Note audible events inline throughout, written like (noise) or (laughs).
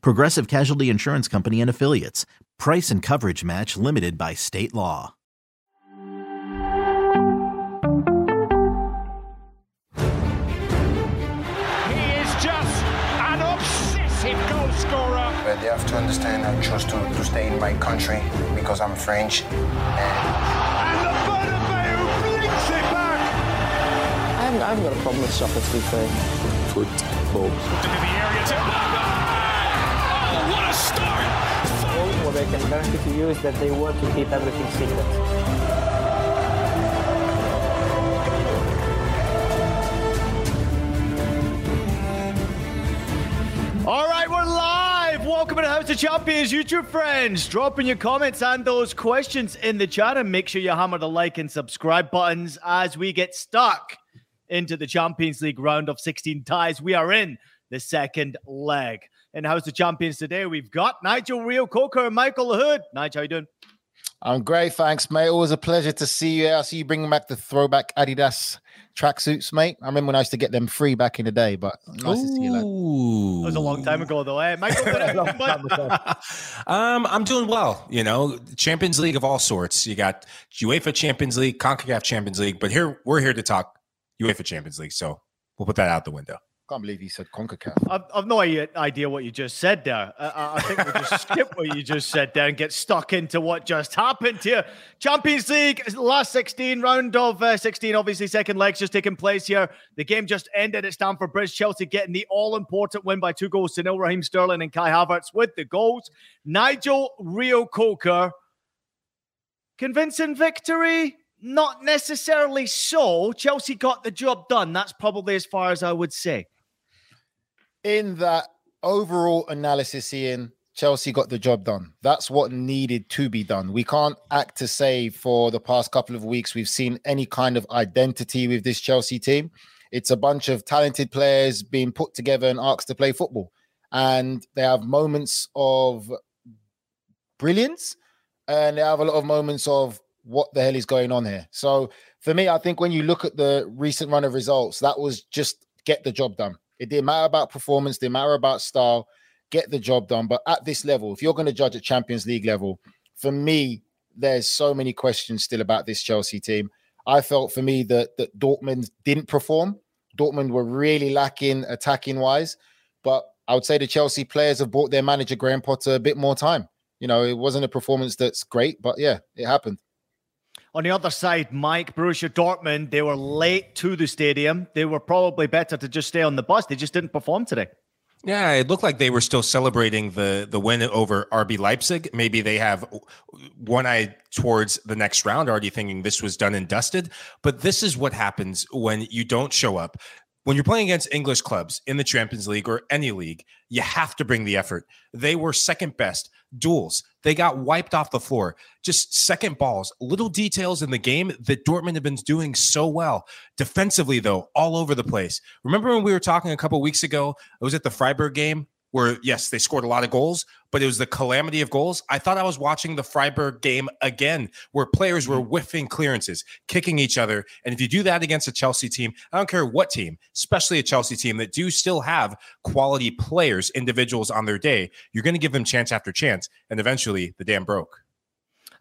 Progressive Casualty Insurance Company and Affiliates. Price and coverage match limited by state law. He is just an obsessive goal scorer. But they have to understand I chose to, to stay in my country because I'm French. And And the Bernabeu blinks it back. I haven't, I haven't got a problem with soccer, to be fair. football. Into the area to what a start! What I can guarantee to you is that they want to keep everything secret. All right, we're live. Welcome to House of Champions, YouTube friends. Dropping your comments and those questions in the chat, and make sure you hammer the like and subscribe buttons as we get stuck into the Champions League round of 16 ties. We are in the second leg. In House of Champions today, we've got Nigel Reo-Coker and Michael Hood. Nigel, how you doing? I'm great, thanks, mate. Always a pleasure to see you. I see you bringing back the throwback Adidas tracksuits, mate. I remember when I used to get them free back in the day, but nice to see you, lad. That was a long time ago, though. Eh? Michael, (laughs) what- what- (laughs) (laughs) um, I'm doing well. You know, Champions League of all sorts. You got UEFA Champions League, CONCACAF Champions League, but here we're here to talk UEFA Champions League. So we'll put that out the window. Can't believe he said CONCACAF. I've, I've no idea what you just said there. I- I, think we'll just skip what you just said there and get stuck into what just happened here. Champions League, last 16, round of uh, 16, obviously, second leg's just taking place here. The game just ended at Stamford Bridge. Chelsea getting the all important win by two goals to nil. Raheem Sterling and Kai Havertz with the goals. Nigel Reo-Coker, convincing victory? Not necessarily so. Chelsea got the job done. That's probably as far as I would say. In that overall analysis, Ian, Chelsea got the job done. That's what needed to be done. We can't act to say for the past couple of weeks we've seen any kind of identity with this Chelsea team. It's a bunch of talented players being put together and asked to play football. And they have moments of brilliance and they have a lot of moments of what the hell is going on here. So for me, I think when you look at the recent run of results, that was just get the job done. It didn't matter about performance, didn't matter about style, get the job done. But at this level, if you're going to judge at Champions League level, for me, there's so many questions still about this Chelsea team. I felt for me that that Dortmund didn't perform. Dortmund were really lacking attacking wise, but I would say the Chelsea players have bought their manager Graham Potter a bit more time. You know, it wasn't a performance that's great, but yeah, it happened. On the other side, Mike, Borussia Dortmund, they were late to the stadium. They were probably better to just stay on the bus. They just didn't perform today. Yeah, it looked like they were still celebrating the the win over RB Leipzig. Maybe they have one eye towards the next round, already thinking this was done and dusted. But this is what happens when you don't show up. When you're playing against English clubs in the Champions League or any league, you have to bring the effort. They were second best. Duels. They got wiped off the floor. Just second balls, little details in the game that Dortmund have been doing so well. Defensively, though, all over the place. Remember when we were talking a couple weeks ago? It was at the Freiburg game where, yes, they scored a lot of goals, but it was the calamity of goals. I thought I was watching the Freiburg game again, where players were mm-hmm. whiffing clearances, kicking each other. And if you do that against a Chelsea team, I don't care what team, especially a Chelsea team that do still have quality players, individuals on their day, you're going to give them chance after chance. And eventually the dam broke.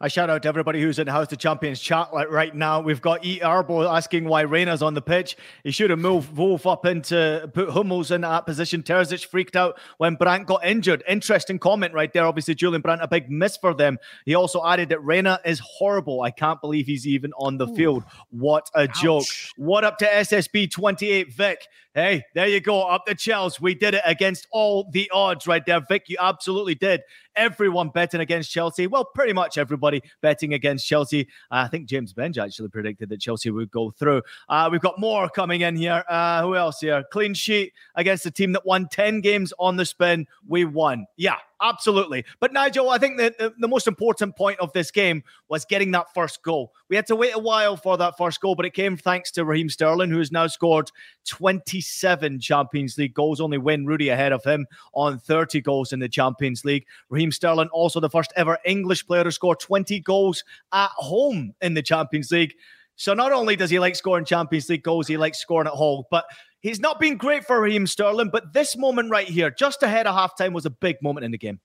A shout out to everybody who's in the House of Champions chat right now. We've got E. Arbo asking why Reyna's on the pitch. He should have moved Wolf up into put Hummels in that position. Terzic freaked out when Brandt got injured. Interesting comment right there. Obviously, Julian Brandt, a big miss for them. He also added that Reyna is horrible. I can't believe he's even on the Ooh. field. What a Ouch. joke. What up to SSB 28 Vic? Hey, there you go. Up the Chels. We did it against all the odds right there. Vic, you absolutely did. Everyone betting against Chelsea. Well, pretty much everybody betting against Chelsea. I think James Benge actually predicted that Chelsea would go through. Uh, we've got more coming in here. Uh, who else here? Clean sheet against a team that won 10 games on the spin. We won. Yeah, Absolutely. But Nigel, I think that the, the, most important point of this game was getting that first goal. We had to wait a while for that first goal, but it came thanks to Raheem Sterling, who has now scored 27 Champions League goals, only Wayne Rooney ahead of him on 30 goals in the Champions League. Raheem Sterling, also the first ever English player to score 20 goals at home in the Champions League. So not only does he like scoring Champions League goals, he likes scoring at home, but He's not been great for Raheem Sterling, but this moment right here, just ahead of halftime, was a big moment in the game.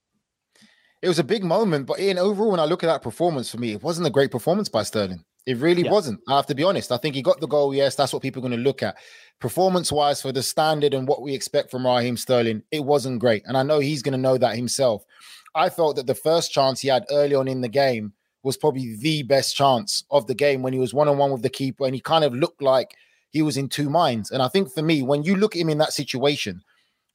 It was a big moment, but in overall, when I look at that performance for me, it wasn't a great performance by Sterling. It really yeah. wasn't. I have to be honest. I think he got the goal. Yes, that's what people are going to look at. Performance wise, for the standard and what we expect from Raheem Sterling, it wasn't great. And I know he's going to know that himself. I felt that the first chance he had early on in the game was probably the best chance of the game when he was one on one with the keeper and he kind of looked like he was in two minds. And I think for me, when you look at him in that situation,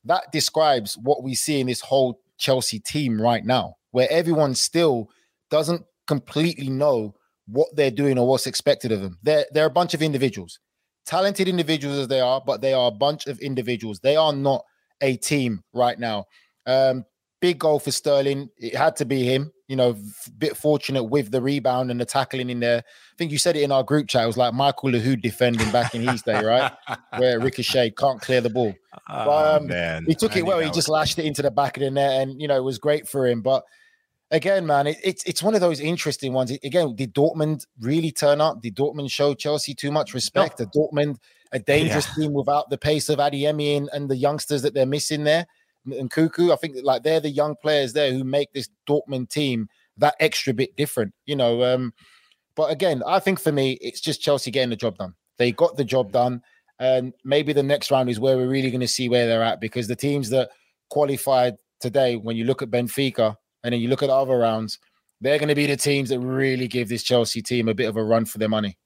that describes what we see in this whole Chelsea team right now, where everyone still doesn't completely know what they're doing or what's expected of them. They're, they're a bunch of individuals, talented individuals as they are, but they are a bunch of individuals. They are not a team right now. Um, big goal for Sterling. It had to be him you know, bit fortunate with the rebound and the tackling in there. I think you said it in our group chat. It was like Michael Lahoud defending back in his day, right? (laughs) Where Ricochet can't clear the ball. Oh, but, um, man. He took I it well. He just lashed it into the back of the net, and you know it was great for him. But again, man, it, it's it's one of those interesting ones. Again, did Dortmund really turn up? Did Dortmund show Chelsea too much respect? No. Dortmund a dangerous yeah. team without the pace of Adeyemi and, and the youngsters that they're missing there? And Nkunku. I think like they're the young players there who make this Dortmund team that extra bit different, you know. Um, but again, I think for me, it's just Chelsea getting the job done. They got the job done. And maybe the next round is where we're really going to see where they're at because the teams that qualified today, when you look at Benfica and then you look at other rounds, they're going to be the teams that really give this Chelsea team a bit of a run for their money.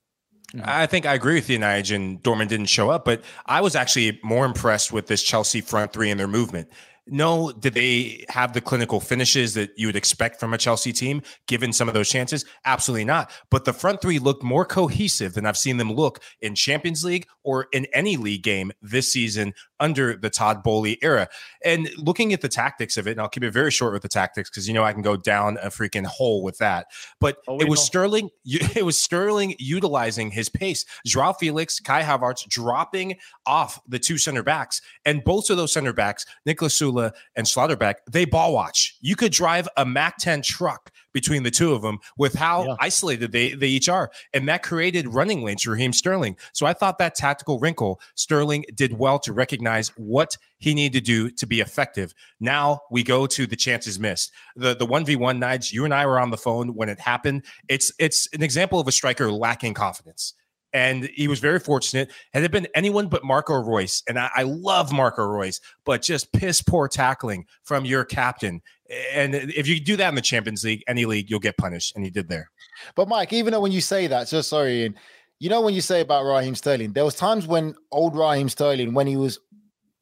I think I agree with you, Nigel. Dortmund didn't show up, but I was actually more impressed with this Chelsea front three and their movement no, did they have the clinical finishes that you would expect from a Chelsea team given some of those chances? Absolutely not. But the front three looked more cohesive than I've seen them look in Champions League or in any league game this season under the Todd Boehly era. And looking at the tactics of it, and I'll keep it very short with the tactics because you know I can go down a freaking hole with that. But oh, it was know. Sterling. (laughs) It was Sterling utilizing his pace. Joao Felix, Kai Havertz dropping off the two center backs, and both of those center backs, Niklas Süle and Schlotterbeck, they ball watch. You could drive a Mac 10 truck between the two of them with how yeah. isolated they, they each are. And that created running lanes for Raheem Sterling. So I thought that tactical wrinkle, Sterling did well to recognize what he needed to do to be effective. Now we go to the chances missed. The the 1v1 nights, you and I were on the phone when it happened. It's it's an example of a striker lacking confidence and he was very fortunate. Had it been anyone but Marco Reus, and I, I, love Marco Reus, but just piss poor tackling from your captain. And if you do that in the Champions League, any league, you'll get punished, and he did there. But Mike, even though when you say that, so sorry, and you know when you say about Raheem Sterling, there was times when old Raheem Sterling, when he was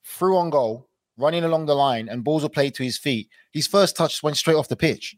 through on goal, running along the line, and balls were played to his feet, his first touch went straight off the pitch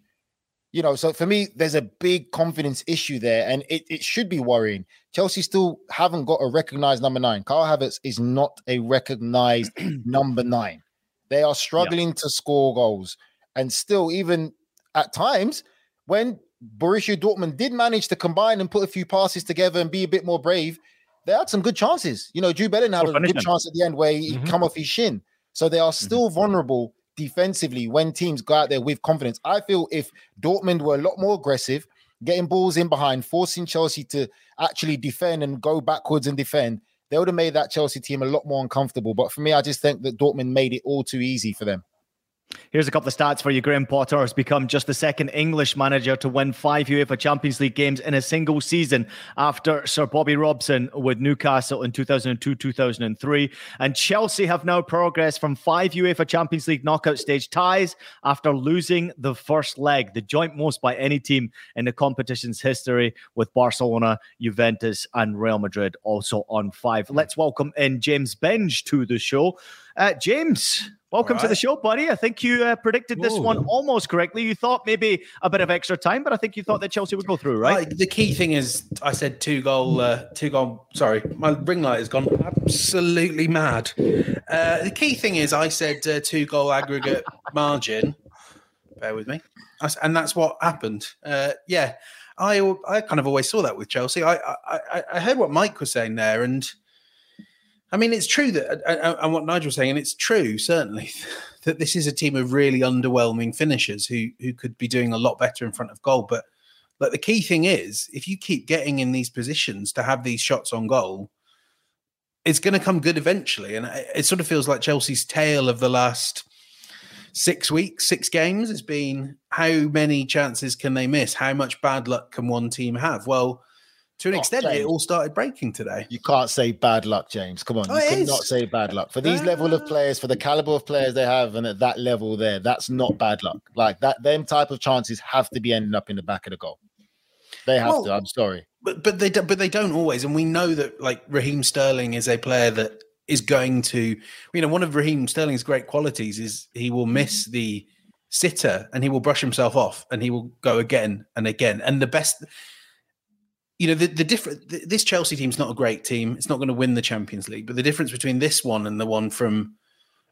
you know, so for me, there's a big confidence issue there, and it, it should be worrying. Chelsea still haven't got a recognized number nine. Carl Havertz is not a recognized (clears throat) number nine. They are struggling yeah. to score goals, and still, even at times, when Borussia Dortmund did manage to combine and put a few passes together and be a bit more brave, they had some good chances. You know, Jude Bellingham had a good chance at the end where he mm-hmm. come off his shin. So they are mm-hmm. still mm-hmm. vulnerable defensively when teams go out there with confidence. I feel if Dortmund were a lot more aggressive, getting balls in behind, forcing Chelsea to actually defend and go backwards and defend, they would have made that Chelsea team a lot more uncomfortable. But for me, I just think that Dortmund made it all too easy for them. Here's a couple of stats for you. Graham Potter has become just the second English manager to win five UEFA Champions League games in a single season after Sir Bobby Robson with Newcastle in 2002 2003. And Chelsea have now progressed from five UEFA Champions League knockout stage ties after losing the first leg, the joint most by any team in the competition's history, with Barcelona, Juventus, and Real Madrid also on five. Let's welcome in James Benge to the show. Uh, James, welcome right. to the show, buddy. I think you uh, predicted this Whoa. one almost correctly. You thought maybe a bit of extra time, but I think you thought that Chelsea would go through, right? the key thing is, I said two goal, uh, two goal. Sorry, my ring light has gone absolutely mad. Uh, the key thing is, I said uh, two goal aggregate (laughs) margin. Bear with me, and that's what happened. Uh, yeah, I I kind of always saw that with Chelsea. I I, I heard what Mike was saying there, and I mean, it's true that, uh, uh, and what Nigel was saying, and it's true certainly (laughs) that this is a team of really underwhelming finishers who who could be doing a lot better in front of goal. But like the key thing is, if you keep getting in these positions to have these shots on goal, it's going to come good eventually. And it, it sort of feels like Chelsea's tale of the last six weeks, six games has been how many chances can they miss? How much bad luck can one team have? Well to an oh, extent, James. it all started breaking today. You can't say bad luck, James. Come on, oh, you cannot say bad luck for these level of ah. players, for the caliber of players they have, and at that level there, that's not bad luck. Like that, them type of chances have to be ending up in the back of the goal. They have well, to. I'm sorry, but but they do, but they don't always, and we know that like Raheem Sterling is a player that is going to, you know, one of Raheem Sterling's great qualities is he will miss the sitter and he will brush himself off and he will go again and again. And the best you know the, the different this Chelsea team's not a great team. It's not going to win the Champions League, but the difference between this one and the one from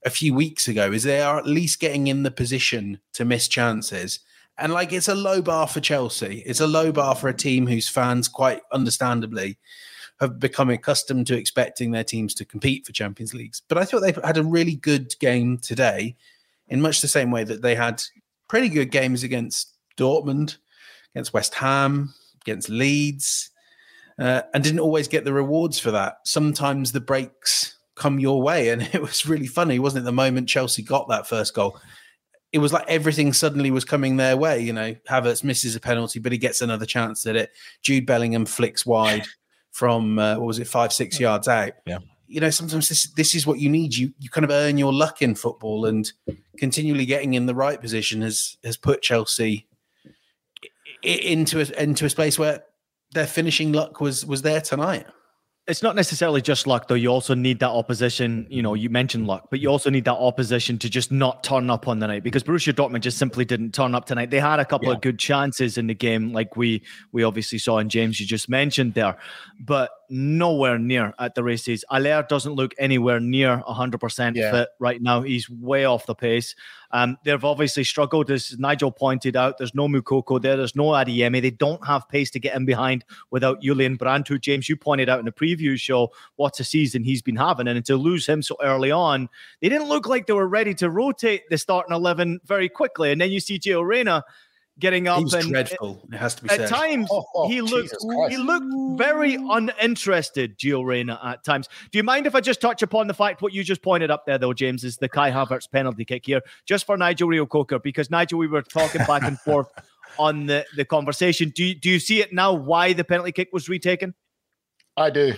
a few weeks ago is they are at least getting in the position to miss chances. And like it's a low bar for Chelsea. It's a low bar for a team whose fans quite understandably have become accustomed to expecting their teams to compete for Champions Leagues. But I thought they had a really good game today in much the same way that they had pretty good games against Dortmund, against West Ham, against Leeds, uh, and didn't always get the rewards for that. Sometimes the breaks come your way, and (laughs) it was really funny, wasn't it? The moment Chelsea got that first goal, it was like everything suddenly was coming their way. You know, Havertz misses a penalty, but he gets another chance at it. Jude Bellingham flicks wide (laughs) from uh, what was it, five six yards out. Yeah. You know, sometimes this this is what you need. You you kind of earn your luck in football, and continually getting in the right position has has put Chelsea into a, into a space where their finishing luck was was there tonight. It's not necessarily just luck, though. You also need that opposition. You know, you mentioned luck, but you also need that opposition to just not turn up on the night because Borussia Dortmund just simply didn't turn up tonight. They had a couple yeah. of good chances in the game, like we we obviously saw in James you just mentioned there, but nowhere near at the races. Haller doesn't look anywhere near 100% yeah. fit right now. He's way off the pace. Um, they've obviously struggled, as Nigel pointed out. There's no Moukoko there. There's no Adeyemi. They don't have pace to get in behind without Julian Brandt, who James, you pointed out in the preview show, what a season he's been having. And to lose him so early on, they didn't look like they were ready to rotate the starting 11 very quickly. And then you see Gio Reyna getting up He's and dreadful. It, has to be at said. times oh, oh, he looked he looked very uninterested, Gio Reyna at times. Do you mind if I just touch upon the fact what you just pointed up there though, James, is the Kai Havertz penalty kick here, just for Nigel Reo-Coker, because Nigel, we were talking back and forth (laughs) on the, the conversation. Do you, do you see it now why the penalty kick was retaken? I do.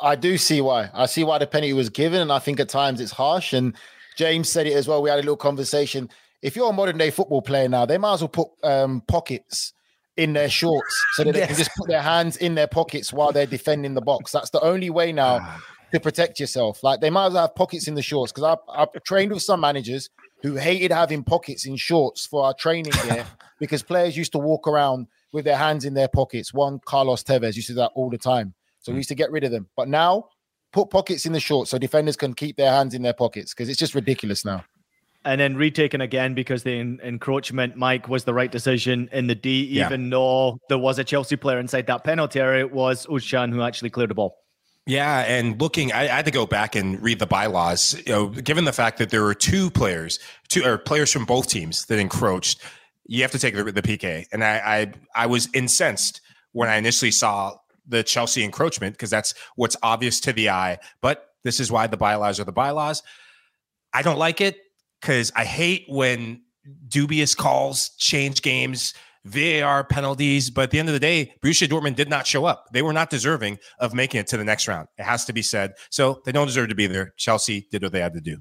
I do see why. I see why the penalty was given, and I think at times it's harsh. And James said it as well. We had a little conversation if you're a modern day football player now, they might as well put um, pockets in their shorts so that yes. they can just put their hands in their pockets while they're defending the box. That's the only way now ah. to protect yourself. Like they might as well have pockets in the shorts because I've, I've trained with some managers who hated having pockets in shorts for our training (laughs) gear because players used to walk around with their hands in their pockets. One Carlos Tevez used to do that all the time. So we used to get rid of them. But now put pockets in the shorts so defenders can keep their hands in their pockets because it's just ridiculous now and then retaken again because the encroachment, Mike, was the right decision in the D, even yeah. though there was a Chelsea player inside that penalty area. It was Özcan who actually cleared the ball. Yeah, and looking, I, I, had to go back and read the bylaws. You know, given the fact that there were two players, two or players from both teams that encroached, you have to take the, the PK. And I, I, I was incensed when I initially saw the Chelsea encroachment because that's what's obvious to the eye. But this is why the bylaws are the bylaws. I don't like it because I hate when dubious calls change games, VAR penalties. But at the end of the day, Borussia Dortmund did not show up. They were not deserving of making it to the next round. It has to be said. So they don't deserve to be there. Chelsea did what they had to do.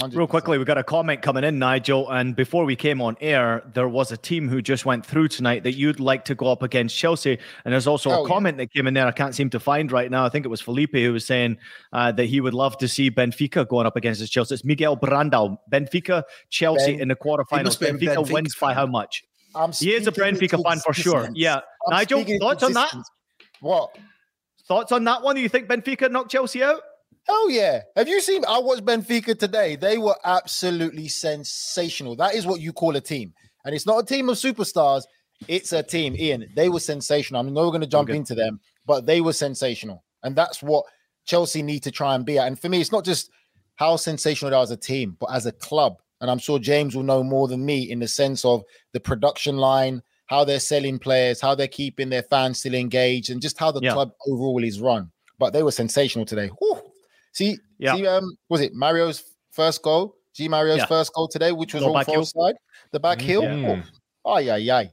100%. Real quickly, we got a comment coming in, Nigel. And before we came on air, there was a team who just went through tonight that you'd like to go up against Chelsea. And there's also Oh, a yeah. comment that came in there I can't seem to find right now. I think it was Felipe who was saying uh, that he would love to see Benfica going up against Chelsea. It's Miguel Brandao. Benfica, Chelsea Ben- in the quarterfinals. must be a Benfica, Benfica wins by how much? I'm He is a Benfica fan for sure. Yeah. I'm Nigel, thoughts on that? What? Thoughts on that one? Do you think Benfica knocked Chelsea out? Hell yeah. Have you seen? I watched Benfica today. They were absolutely sensational. That is what you call a team. And it's not a team of superstars, it's a team. Ian, they were sensational. I know we're going to jump Okay. into them, but they were sensational. And that's what Chelsea need to try and be at. And for me, it's not just how sensational they are as a team, but as a club. And I'm sure James will know more than me in the sense of the production line, how they're selling players, how they're keeping their fans still engaged, and just how the Yeah. club overall is run. But they were sensational today. Whew. See, Yeah. see, um, was it Mario's first goal? João Mario's Yeah. first goal today, which was on back heel. offside, the back Mhm. heel. Yeah. Oh, ay, ay, ay.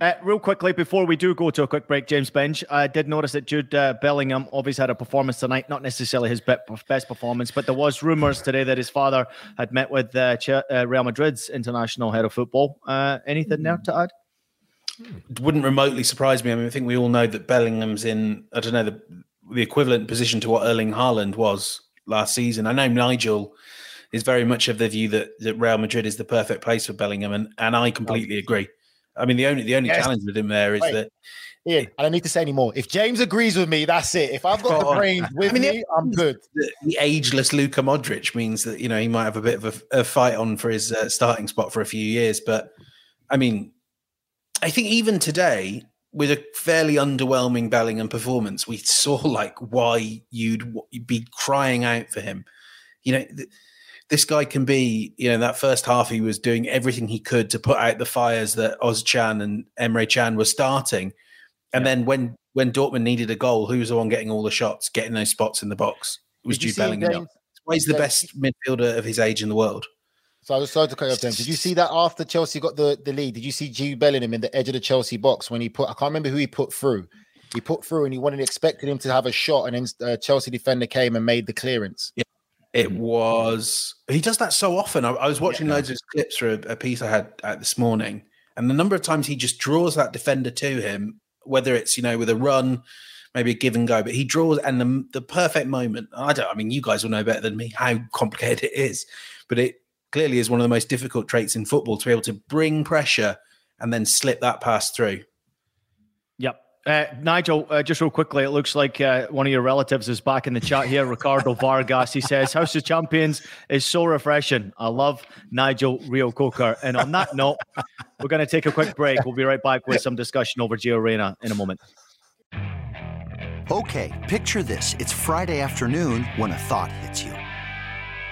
Uh, real quickly, before we do go to a quick break, James Benge, I did notice that Jude uh, Bellingham obviously had a performance tonight, not necessarily his best performance, but there was rumours today that his father had met with uh, Ch- uh, Real Madrid's international head of football. Uh, anything there to add? It wouldn't remotely surprise me. I mean, I think we all know that Bellingham's in, I don't know, the, the equivalent position to what Erling Haaland was last season. I know Nigel is very much of the view that, that Real Madrid is the perfect place for Bellingham, and, and I completely agree. I mean, the only the only Yes. challenge with him there is Wait. that Ian, I don't need to say any more. If James agrees with me, that's it. If I've got the (laughs) Oh, brains with I mean, me, I'm good. the, the ageless Luka Modric means that you know he might have a bit of a, a fight on for his uh, starting spot for a few years. But I mean, I think even today, with a fairly underwhelming Bellingham performance, we saw like why you'd, you'd be crying out for him. You know, th- this guy can be. You know, that first half he was doing everything he could to put out the fires that Özcan and Emre Can were starting. And then when when Dortmund needed a goal, who was the one getting all the shots, getting those spots in the box? It was Did Jude Bellingham. Why he's the best midfielder of his age in the world. So I was sorry to cut you off, James. Did you see that after Chelsea got the, the lead? Did you see Jude Bellingham in the edge of the Chelsea box when he put? I can't remember who he put through. He put through and he wanted expected him to have a shot, and then uh, Chelsea defender came and made the clearance. Yeah, It was he does that so often. I, I was watching loads of his clips for a, a piece I had out this morning, and the number of times he just draws that defender to him, whether it's you know with a run, maybe a give and go, but he draws and the the perfect moment. I don't. I mean, you guys will know better than me how complicated it is, but it clearly is one of the most difficult traits in football to be able to bring pressure and then slip that pass through. Yep. Uh, Nigel, uh, just real quickly, it looks like uh, one of your relatives is back in the chat here. (laughs) Ricardo Vargas. He says, House of Champions is so refreshing. I love Nigel Reo-Coker. And on that note, (laughs) we're going to take a quick break. We'll be right back with some discussion over Gio Reyna in a moment. Okay, picture this. It's Friday afternoon when a thought hits you.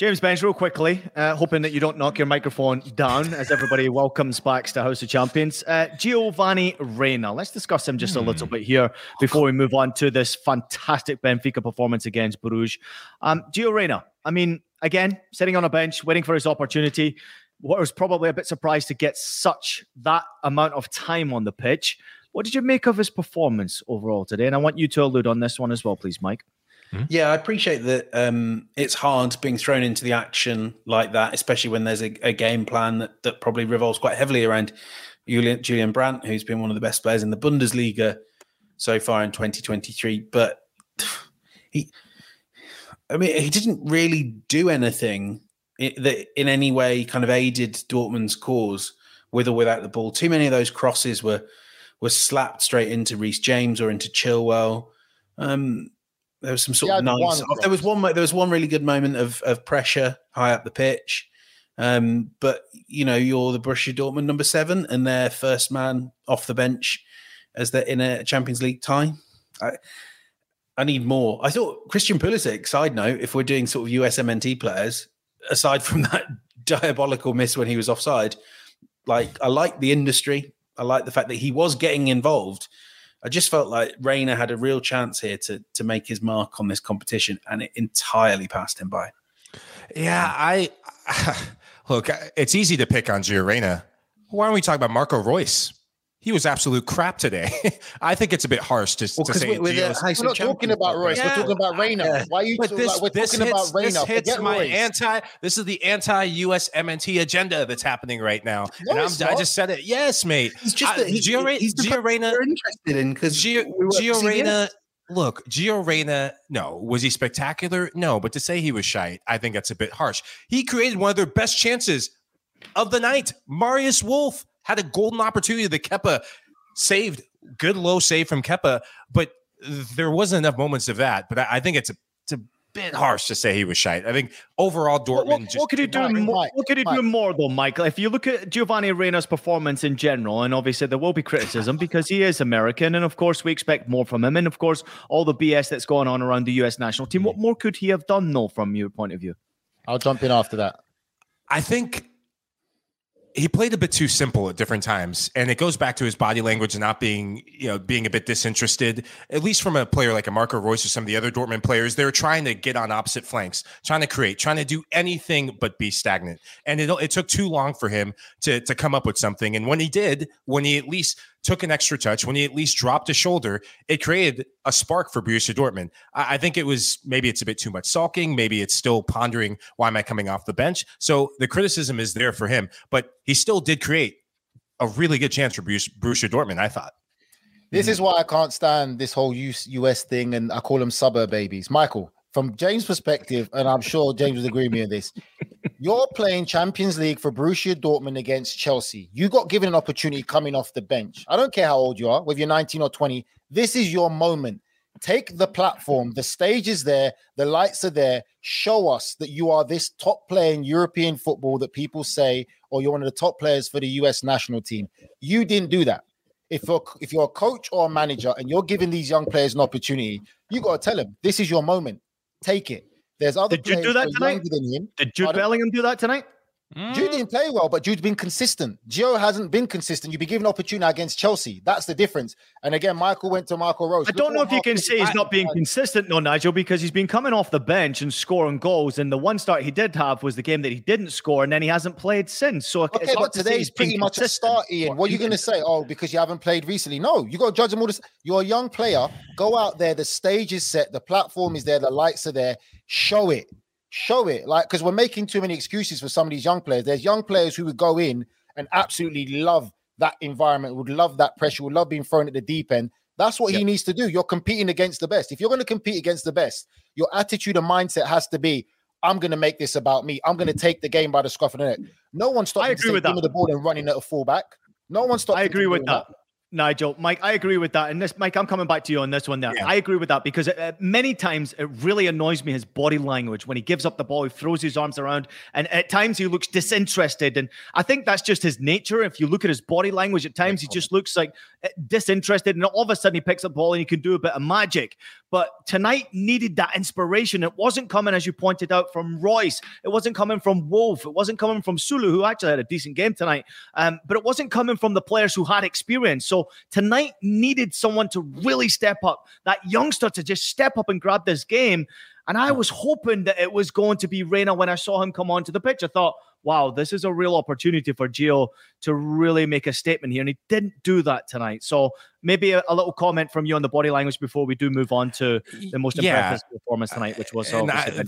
James Benge, real quickly, uh, hoping that you don't knock your microphone down as everybody (laughs) welcomes back to House of Champions. Uh, Giovanni Reyna, let's discuss him just a little bit here before we move on to this fantastic Benfica performance against Bruges. Um, Gio Reyna, I mean, again, sitting on a bench, waiting for his opportunity. What was probably a bit surprised to get such that amount of time on the pitch. What did you make of his performance overall today? And I want you to allude on this one as well, please, Mike. Yeah, I appreciate that. Um, it's hard being thrown into the action like that, especially when there's a, a game plan that, that probably revolves quite heavily around Julian, Julian Brandt, who's been one of the best players in the Bundesliga so far in 2023. But (sighs) he, I mean, he didn't really do anything that in any way kind of aided Dortmund's cause with or without the ball. Too many of those crosses were were slapped straight into Reece James or into Chilwell. Um, there was some sort of nice. There was one. There was one really good moment of of pressure high up the pitch. Um, but you know, you're the Borussia Dortmund number seven, and their first man off the bench as they're in a Champions League tie. I, I need more. I thought Christian Pulisic. Side note: If we're doing sort of USMNT players, aside from (laughs) that diabolical miss when he was offside, like I like the industry. I like the fact that he was getting involved. I just felt like Reyna had a real chance here to to make his mark on this competition, and it entirely passed him by. Yeah, I (laughs) look. It's easy to pick on Gio Reyna. Why don't we talk about Marco Reus? He was absolute crap today. (laughs) I think it's a bit harsh to, well, to say. We're, we're, we're not talking about Reus. Yeah. We're talking about Reyna. Yeah. Why are you? But this, like, we're this talking hits, about Reyna. This hits Forget my Reus. anti. This is the anti-US MNT agenda that's happening right now. No, and i just said it. Yes, mate. He's just uh, he, Gio, he's Gio Reyna. interested in because Gio, Gio Reyna. Look, Gio Reyna, no. Was he spectacular? No. But to say he was shite, I think that's a bit harsh. He created one of their best chances of the night. Marius Wolf had a golden opportunity that Kepa saved. Good low save from Kepa, but there wasn't enough moments of that. But I, I think it's a it's a bit harsh to say he was shite. I think overall Dortmund. What, just, what could he do Mike, more? Mike, what could he Mike. do more though, Michael? If you look at Giovanni Reyna's performance in general, and obviously there will be criticism (laughs) because he is American, and of course we expect more from him, and of course all the BS that's going on around the U.S. national team. What hmm. more could he have done, though, from your point of view? I'll jump in after that. I think he played a bit too simple at different times and it goes back to his body language and not being you know being a bit disinterested at least from a player like a marco Reus or some of the other dortmund players they're trying to get on opposite flanks trying to create trying to do anything but be stagnant. And it, it took too long for him to, to come up with something and when he did when he at least took an extra touch, when he at least dropped a shoulder, it created a spark for Borussia Dortmund. I, I think it was maybe it's a bit too much sulking. Maybe it's still pondering why am I coming off the bench. So the criticism is there for him, but he still did create a really good chance for Borussia, Borussia Dortmund. I thought. This is why I can't stand this whole US thing, and I call them suburb babies. Michael, from James' perspective, and I'm sure James would agree with me on this. You're playing Champions League for Borussia Dortmund against Chelsea. You got given an opportunity coming off the bench. I don't care how old you are, whether you're 19 or 20. This is your moment. Take the platform. The stage is there. The lights are there. Show us that you are this top player in European football that people say, or you're one of the top players for the US national team. You didn't do that. If you're if you're a coach or a manager and you're giving these young players an opportunity, you got to tell them this is your moment Take it. There's other Did you do that tonight? Than him. Did Jude Bellingham do that tonight? Mm. Jude didn't play well, but Jude's been consistent. Gio hasn't been consistent. You've been given opportunity against Chelsea. That's the difference. And again, Michael went to Marco Rose. I don't know if you can say he's not being consistent, no, Nigel, because he's been coming off the bench and scoring goals. And the one start he did have was the game that he didn't score, and then he hasn't played since. So okay, but today's pretty much a start, Ian. What, what are you going to say? Oh, because you haven't played recently? No, you got to judge him all this. You're a young player. Go out there. The stage is set. The platform is there. The lights are there. Show it show it like because we're making too many excuses for some of these young players there's young players who would go in and absolutely love that environment would love that pressure would love being thrown at the deep end that's what yep. he needs to do you're competing against the best if you're going to compete against the best your attitude and mindset has to be i'm going to make this about me i'm going to take the game by the scruff of the neck no one stops I agree with that. the ball and running at a fullback no one stops i agree with that. that. Nigel, Mike, I agree with that. And this, Mike, I'm coming back to you on this one there. Yeah. I agree with that because uh, many times it really annoys me his body language when he gives up the ball, he throws his arms around, and at times he looks disinterested. And I think that's just his nature. If you look at his body language, at times he just looks like disinterested, and all of a sudden he picks up the ball and he can do a bit of magic. But tonight needed that inspiration. It wasn't coming, as you pointed out, from Reus. It wasn't coming from Wolf. It wasn't coming from Süle, who actually had a decent game tonight. Um, but it wasn't coming from the players who had experience. So tonight needed someone to really step up, that youngster to just step up and grab this game. And I was hoping that it was going to be Reyna when I saw him come onto the pitch. I thought, wow, this is a real opportunity for Gio to really make a statement here. And he didn't do that tonight. So maybe a, a little comment from you on the body language before we do move on to the most impressive yeah. performance tonight, which was and I,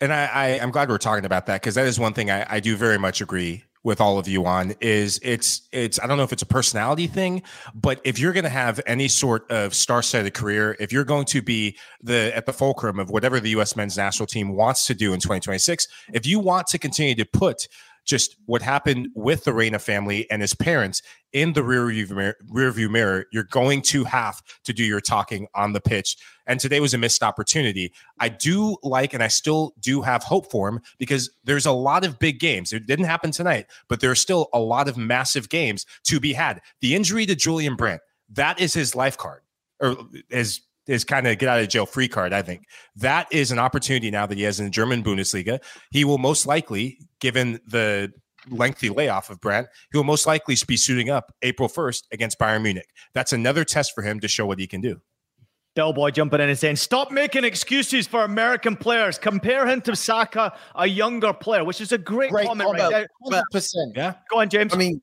and I, I, am glad we're talking about that because that is one thing I, I do very much agree with all of you on is it's it's I don't know if it's a personality thing, but if you're going to have any sort of star-studded career, if you're going to be the at the fulcrum of whatever the U.S. men's national team wants to do in 2026, if you want to continue to put just what happened with the Reyna family and his parents in the rear view mirror, rear mirror, you're going to have to do your talking on the pitch. And today was a missed opportunity. I do like, and I still do have hope for him because there's a lot of big games. It didn't happen tonight, but there's still a lot of massive games to be had. The injury to Julian Brandt, that is his life card or his his kind of get out of jail free card. I think that is an opportunity now that he has in the German Bundesliga. He will most likely, given the lengthy layoff of Brandt, he will most likely be suiting up April 1st against Bayern Munich. That's another test for him to show what he can do. Bellboy jumping in and saying, Stop making excuses for American players. Compare him to Saka, a younger player, which is a great, great comment, comment right there. 100%. Yeah. Go on, James. I mean,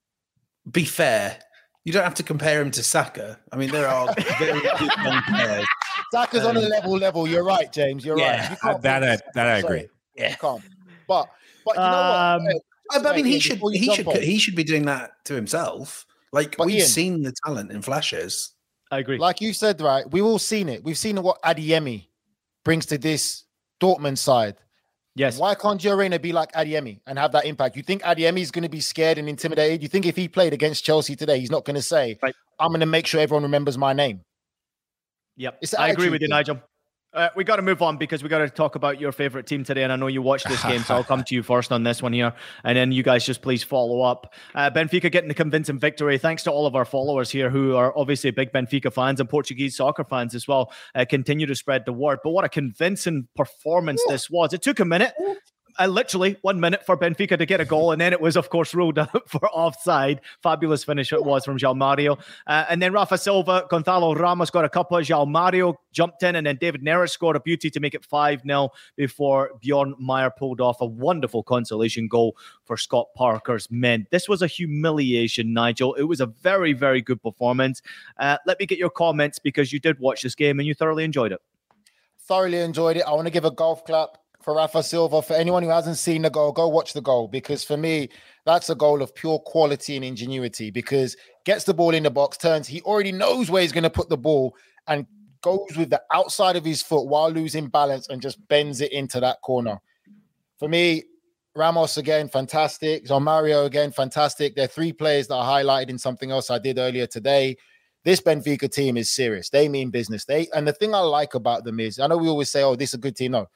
be fair. You don't have to compare him to Saka. I mean, there are very good young players. Saka's um, on a level level. You're right, James. You're yeah, right. that I, that I agree. Yeah, you can't. But but you know um, what? I mean, he should he should on. he should be doing that to himself. Like but we've Ian, seen the talent in flashes. I agree. Like you said, right? We've all seen it. We've seen what Adeyemi brings to this Dortmund side. Yes. Why can't Gio Reyna be like Adeyemi and have that impact? You think Adeyemi is going to be scared and intimidated? You think if he played against Chelsea today, he's not going to say, right. "I'm going to make sure everyone remembers my name." Yep, I agree with you, Nigel. Uh, we got to move on because we got to talk about your favorite team today. And I know you watched this game, so I'll come (laughs) to you first on this one here. And then you guys just please follow up. Uh, Benfica getting the convincing victory. Thanks to all of our followers here who are obviously big Benfica fans and Portuguese soccer fans as well. Uh, continue to spread the word. But what a convincing performance this was. It took a minute uh, literally one minute for Benfica to get a goal, and then it was, of course, ruled (laughs) out for offside. Fabulous finish it was from João Mario. Uh, and then Rafa Silva, Gonzalo Ramos got a couple. João Mario jumped in, and then David Neres scored a beauty to make it 5 0 before Bjorn Meijer pulled off a wonderful consolation goal for Scott Parker's men. This was a humiliation, Nigel. It was a very, very good performance. Uh, let me get your comments because you did watch this game and you thoroughly enjoyed it. Thoroughly enjoyed it. I want to give a golf clap for Rafa Silva. For anyone who hasn't seen the goal, go watch the goal because for me, that's a goal of pure quality and ingenuity because gets the ball in the box, turns, he already knows where he's going to put the ball and goes with the outside of his foot while losing balance and just bends it into that corner. For me, Ramos again, fantastic. Mario again, fantastic. They're three players that I highlighted in something else I did earlier today. This Benfica team is serious. They mean business. They and the thing I like about them is I know we always say, "Oh, this is a good team." No,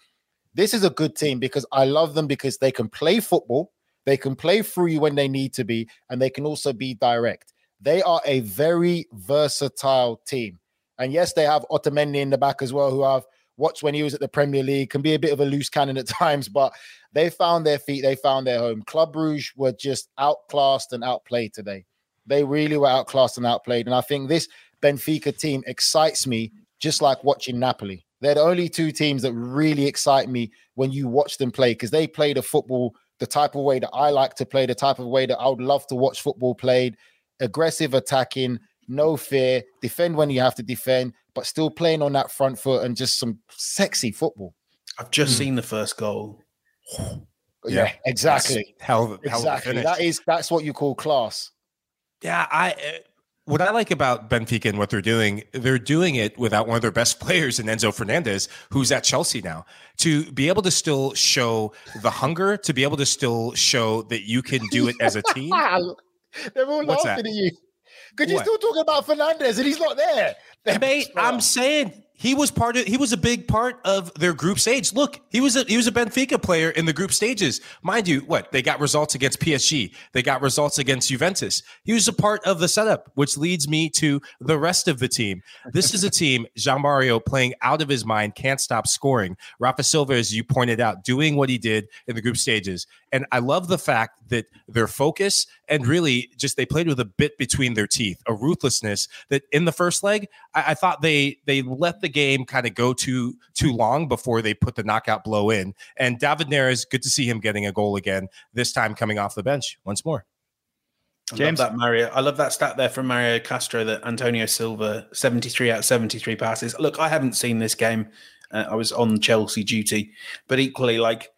this is a good team because I love them because they can play football, they can play through you when they need to be, and they can also be direct. They are a very versatile team. And yes, they have Otamendi in the back as well, who I've watched when he was at the Premier League, can be a bit of a loose cannon at (laughs) times, but they found their feet, they found their home. Club Brugge were just outclassed and outplayed today. They really were outclassed and outplayed. And I think this Benfica team excites me just like watching Napoli. They're the only two teams that really excite me when you watch them play because they play the football the type of way that I like to play, the type of way that I would love to watch football played. Aggressive attacking, no fear, defend when you have to defend, but still playing on that front foot and just some sexy football. I've just mm. seen the first goal. (sighs) yeah, yeah, exactly. Hell, exactly. That is that's what you call class. Yeah, I what I like about Benfica and what they're doing, they're doing it without one of their best (laughs) players in Enzo Fernandez, who's at Chelsea now. To be able to still show the hunger, to be able to still show that you can do it as a team. (laughs) They're all What's laughing that? at you. Because you're still talking about Fernandez and he's not there. Mate, I'm saying he was part of he was a big part of their group stage. Look, he was a he was a Benfica player in the group stages. Mind you, what? They got results against PSG. They got results against Juventus. He was a part of the setup, which leads me to the rest of the team. This is a team, (laughs) João Mario playing out of his mind, can't stop scoring. Rafa Silva, as you pointed out, doing what he did in the group stages. And I love the fact that their focus and really just they played with a bit between their teeth, a ruthlessness that in the first leg, I, I thought they they let the game kind of go too too long before they put the knockout blow in. And David Neres, good to see him getting a goal again, this time coming off the bench once more. James, I love that Mario. I love that stat there from Mario Castro that Antonio Silva 73 out of 73 passes. Look, I haven't seen this game. Uh, I was on Chelsea duty, but equally, like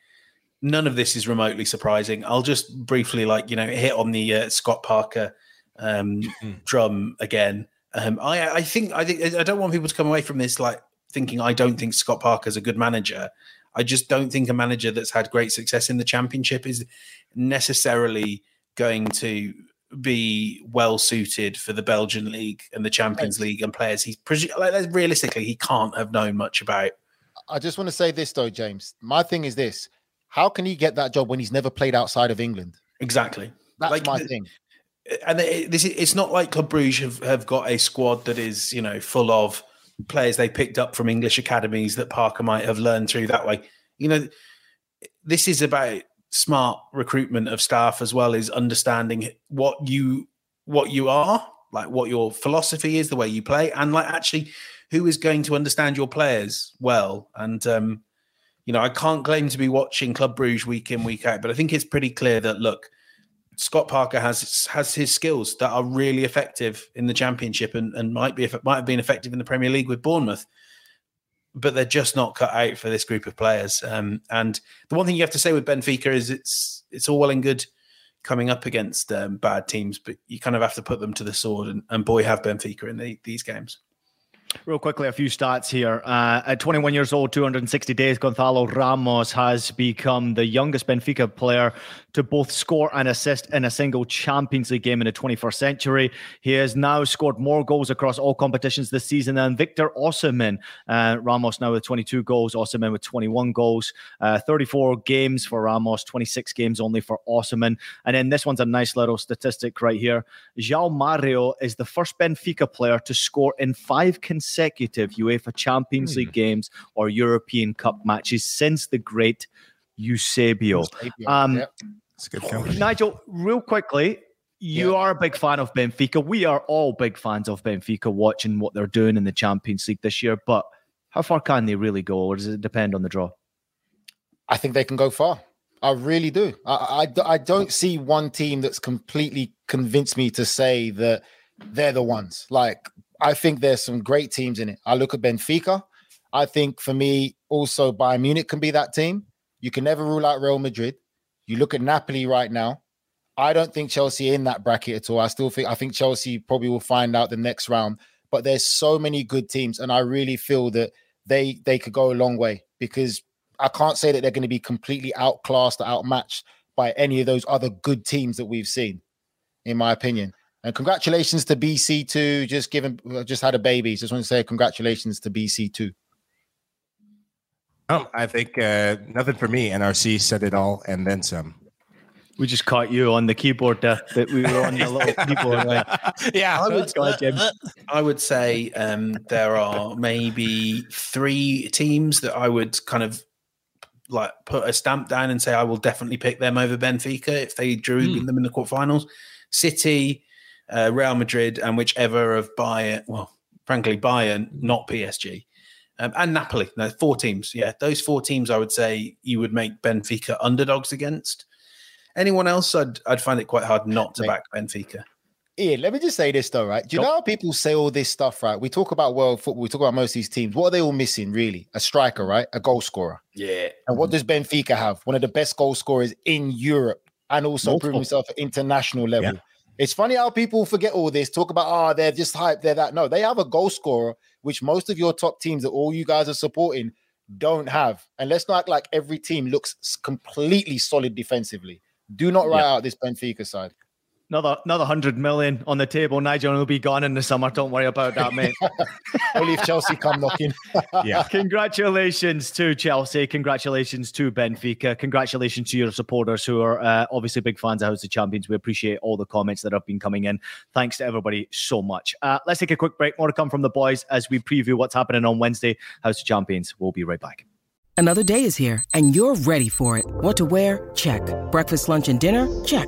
none of this is remotely surprising. I'll just briefly, like you know, hit on the uh, Scott Parker um, Hmm. drum again. Um, I, I think, I think, I don't want people to come away from this like thinking I don't think Scott Parker's a good manager. I just don't think a manager that's had great success in the championship is necessarily going to be well suited for the Belgian league and the Champions League and players. He's presu- like realistically he can't have known much about. I just want to say this though, James. My thing is this: how can he get that job when he's never played outside of England? Exactly. That's Like my thing. and it, this is, it's not like Club Bruges have, have got a squad that is you know full of players they picked up from English academies that Parker might have learned through that way. You know, this is about smart recruitment of staff as well as understanding what you what you are like what your philosophy is the way you play and like actually who is going to understand your players well and um you know i can't claim to be watching club bruges week in week out but i think it's pretty clear that look Scott Parker has has his skills that are really effective in the championship and, and might be might have been effective in the Premier League with Bournemouth, but they're just not cut out for this group of players. Um, and the one thing you have to say with Benfica is it's it's all well and good coming up against um, bad teams, but you kind of have to put them to the sword. And, and boy, have Benfica in the, these games. Real quickly, a few stats here. Uh, at 21 years old, 260 days, Gonzalo Ramos has become the youngest Benfica player to both score and assist in a single Champions League game in the 21st century. He has now scored more goals across all competitions this season than Victor Osimhen. Uh, Ramos now with 22 goals, Osimhen with 21 goals, uh, 34 games for Ramos, 26 games only for Osimhen. And then this one's a nice little statistic right here. João Mario is the first Benfica player to score in five consecutive UEFA Champions League games or European Cup matches since the great Eusebio. Um, Yep. A good. Nigel, real quickly, you are a big fan of Benfica. We are all big fans of Benfica watching what they're doing in the Champions League this year. But how far can they really go, or does it depend on the draw? I think they can go far. I really do. I, I, I don't see one team that's completely convinced me to say that they're the ones. Like, I think there's some great teams in it. I look at Benfica. I think for me, also Bayern Munich can be that team. You can never rule out Real Madrid. You look at Napoli right now. I don't think Chelsea in that bracket at all. I still think I think Chelsea probably will find out the next round. But there's so many good teams, and I really feel that they they could go a long way because I can't say that they're going to be completely outclassed or outmatched by any of those other good teams that we've seen, in my opinion. And congratulations to BC two, just given just had a baby. Just want to say congratulations to BC two. Um, I think uh, nothing for me. NRC said it all and then some. We just caught you on the keyboard there. That we were on the little (laughs) keyboard there. Yeah, I would, Go ahead, I would say um, there are maybe three teams that I would kind of like put a stamp down and say I will definitely pick them over Benfica if they drew them in the quarterfinals. City, uh, Real Madrid, and whichever of Bayern. Well, frankly, Bayern, not PSG. Um, and Napoli. No, four teams. Yeah, those four teams. I would say you would make Benfica underdogs against. Anyone else? I'd I'd find it quite hard not to back Benfica. Ian, let me just say this though, right? Do you Sure. know how people say all this stuff, right? We talk about world football, we talk about most of these teams. What are they all missing, really? A striker, right? A goal scorer. Yeah, And what does Benfica have? One of the best goal scorers in Europe and also Multiple. proven himself at international level. It's funny how people forget all this, talk about, oh, they're just hype, they're that. No, they have a goal scorer, which most of your top teams that all you guys are supporting don't have. And let's not act like every team looks completely solid defensively. Do not write Yeah. out this Benfica side. Another another hundred million on the table. Nigel will be gone in the summer. Don't worry about that, mate. (laughs) Only if Chelsea come knocking. (laughs) Yeah. Congratulations to Chelsea. Congratulations to Benfica. Congratulations to your supporters who are uh, obviously big fans of House of Champions. We appreciate all the comments that have been coming in. Thanks to everybody so much. Uh, let's take a quick break. More to come from the boys as we preview what's happening on Wednesday. House of Champions. We'll be right back. Another day is here, and you're ready for it. What to wear? Check. Breakfast, lunch, and dinner? Check.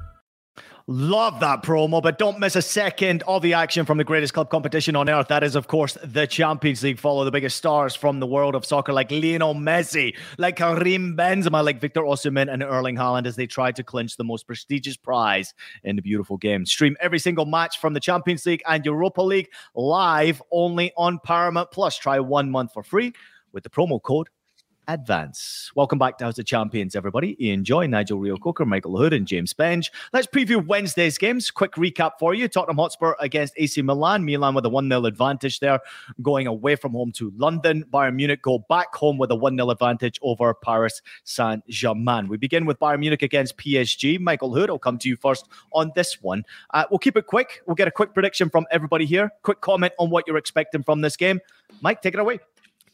Love that promo, but don't miss a second of the action from the greatest club competition on earth. That is, of course, the Champions League. Follow the biggest stars from the world of soccer, like Lionel Messi, like Karim Benzema, like Victor Osimhen, and Erling Haaland, as they try to clinch the most prestigious prize in the beautiful game. Stream every single match from the Champions League and Europa League live only on Paramount Plus. Try one month for free with the promo code advance. Welcome back to House of Champions, everybody. Ian Joy, Nigel Reo-Coker, Michael Hood, and James Benge. Let's preview Wednesday's games. Quick recap for you. Tottenham Hotspur against AC Milan. Milan with a 1 0 advantage there, going away from home to London. Bayern Munich go back home with a 1 0 advantage over Paris Saint Germain. We begin with Bayern Munich against PSG. Michael Hood, I'll come to you first on this one. Uh, we'll keep it quick. We'll get a quick prediction from everybody here. Quick comment on what you're expecting from this game. Mike, take it away.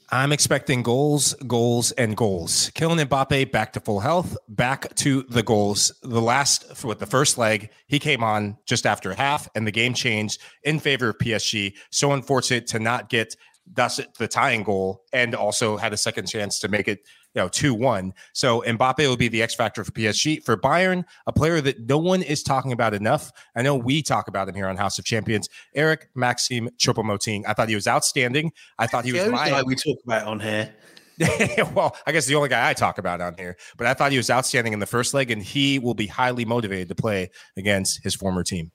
I'm expecting goals, goals, and goals. Kylian Mbappe back to full health, back to the goals. The last, with the first leg, he came on just after half, and the game changed in favor of PSG. So unfortunate to not get thus the tying goal, and also had a second chance to make it you know, 2 1. So Mbappe will be the X factor for PSG. For Bayern, a player that no one is talking about enough. I know we talk about him here on House of Champions. Eric Maxime Choupo-Moting. I thought he was outstanding. I thought he was my guy we talk about on here. (laughs) well, I guess the only guy I talk about on here, but I thought he was outstanding in the first leg, and he will be highly motivated to play against his former team.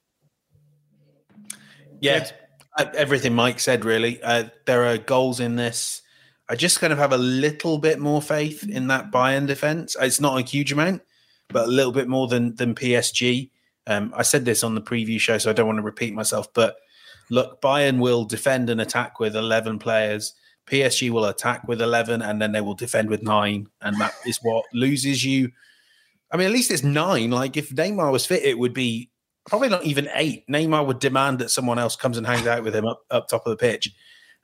Yeah, everything Mike said, really. Uh, there are goals in this. I just kind of have a little bit more faith in that Bayern defense. It's not a huge amount, but a little bit more than than PSG. Um, I said this on the preview show, so I don't want to repeat myself. But look, Bayern will defend and attack with eleven players. PSG will attack with eleven, and then they will defend with nine, and that is what loses you. I mean, at least it's nine. Like if Neymar was fit, it would be probably not even eight. Neymar would demand that someone else comes and hangs out with him up, up top of the pitch.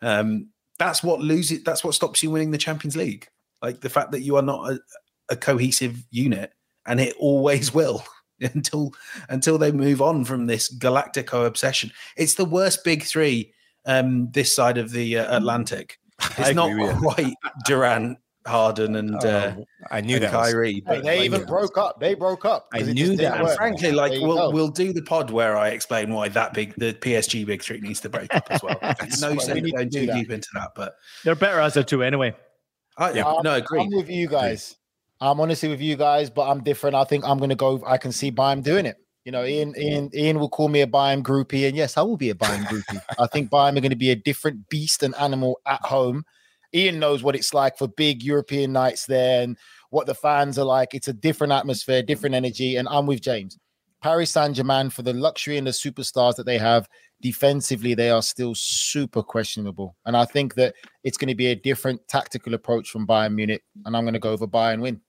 Um, that's what loses. That's what stops you winning the Champions League. Like the fact that you are not a, a cohesive unit, and it always (laughs) will until until they move on from this Galactico obsession. It's the worst big three um, this side of the uh, Atlantic. (laughs) It's not quite (laughs) Durant, Harden, and uh, oh, I knew and that. Kyrie. Hey, they even broke up. They broke up. I knew that. And frankly, like There we'll go. we'll do the pod where I explain why that big the PSG big three needs to break up as well. (laughs) No what we sense need to going too deep into that, but They're better as a two anyway. I, I'm- no, agree. I'm with you guys. I'm honestly with you guys, but I'm different. I think I'm going to go. I can see Bayern doing it. You know, Ian, Ian, Ian will call me a Bayern groupie, and yes, I will be a Bayern groupie. I think Bayern are going to be a different beast and animal at home. Ian knows what it's like for big European nights there, and what the fans are like. It's a different atmosphere, different energy, and I'm with James. Paris Saint Germain for the luxury and the superstars that they have defensively, they are still super questionable. And I think that it's going to be a different tactical approach from Bayern Munich. And I'm going to go over Bayern win.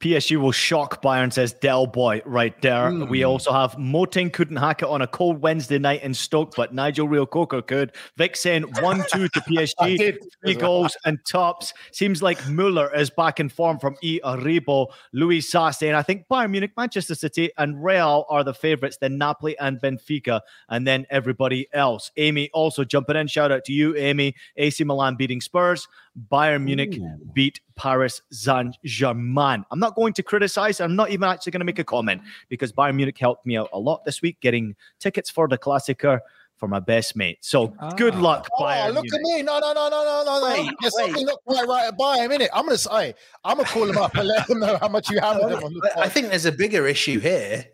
PSG will shock Bayern, says Del Boy right there. Hmm. We also have Moting couldn't hack it on a cold Wednesday night in Stoke, but Nigel Reo-Coker could. Vic saying 1 2 to (laughs) PSG, three goals and tops. Seems like Muller is back in form from E Aribo. Luis Sa saying, I think Bayern Munich, Manchester City, and Real are the favourites, then Napoli and Benfica, and then everybody else. Amy also jumping in. Shout out to you, Amy. AC Milan beating Spurs. Bayern Munich beat Paris Saint Germain. I'm not going to criticize. I'm not even actually going to make a comment because Bayern Munich helped me out a lot this week getting tickets for the Klassiker for my best mate. So good ah. luck, Oh, Bayern look Munich. at me. No, no, no, no, no, no, no. Wait, There's wait. something not quite right at Bayern, innit? I'm going to say, I'm going to call them up and let them know how much you hammered them (laughs) I, I think there's a bigger issue here.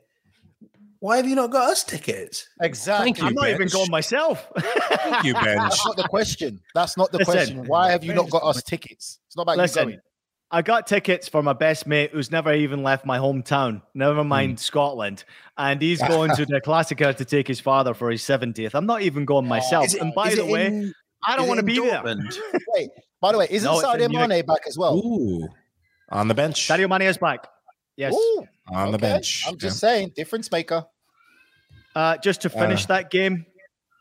Why have you not got us tickets? Exactly. Thank you, I'm not even going myself. Thank you, (laughs) Ben. That's not the question. That's not the Listen. question. Why have you not got us tickets? It's not about you going. I got tickets for my best mate who's never even left my hometown, never mind hmm. Scotland. And he's (laughs) going to the Klassiker to take his father for his 70th. I'm not even going oh, myself. Is it- and by the way, in- I don't want to in be there. Wait, by the way, isn't No, it's Sadio. Mane back as well? Ooh, on the bench. Sadio Mane is back. Yes. Ooh, on the bench. I'm just saying, difference maker. Uh, just to finish Uh. that game,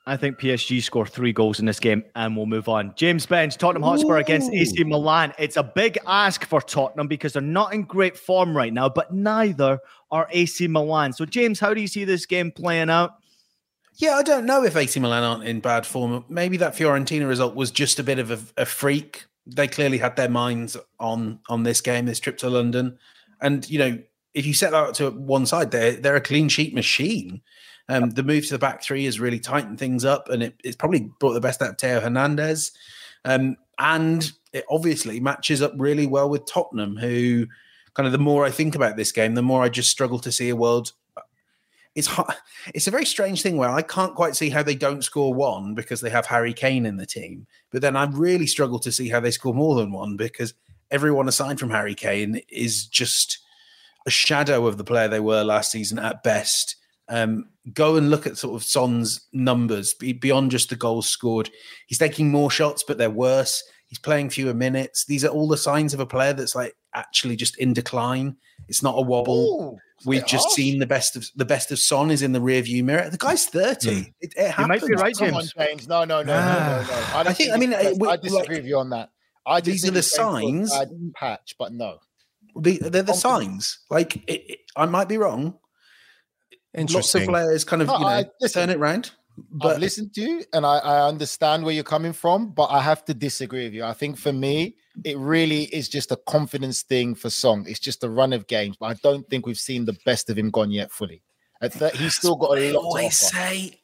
I think PSG score three goals in this game and we'll move on. James Benge, Tottenham Hotspur against AC Milan. It's a big ask for Tottenham because they're not in great form right now, but neither are AC Milan. So, James, how do you see this game playing out? Yeah, I don't know if AC Milan aren't in bad form. Maybe that Fiorentina result was just a bit of a, a freak. They clearly had their minds on on this game, this trip to London, and you know if you set that to one side, they're they're a clean sheet machine. Um, the move to the back three has really tightened things up, and it, it's probably brought the best out of Theo Hernandez, um, and it obviously matches up really well with Tottenham, who kind of the more I think about this game, the more I just struggle to see a world it's hard. it's a very strange thing where I can't quite see how they don't score one because they have Harry Kane in the team, but then I really struggle to see how they score more than one because everyone aside from Harry Kane is just a shadow of the player they were last season at best. Um, go and look at sort of Son's numbers beyond just the goals scored. He's taking more shots, but they're worse. He's playing fewer minutes. These are all the signs of a player that's like actually just in decline. It's not a wobble. We've just harsh. seen the best of the best of Son is in the rear view mirror. The guy's thirty. It, it You might be happens. right, Come on, James. James. No, no, no, no, no, no. (sighs) Ah. I, I think- I mean, it's- we- I disagree like- with you on that. I These are the it's going for a signs. patch, but no. The, they're the signs. Like it, it- I might be wrong. Interesting. Lots of Interesting. players kind of No, you know I- listen, turn it round. I've But listened to you and I, I understand where you're coming from, but I have to disagree with you. I think for me, it really is just a confidence thing for Son. It's just a run of games, but I don't think we've seen the best of him gone yet fully. At thir- he's still got a lot to always offer. say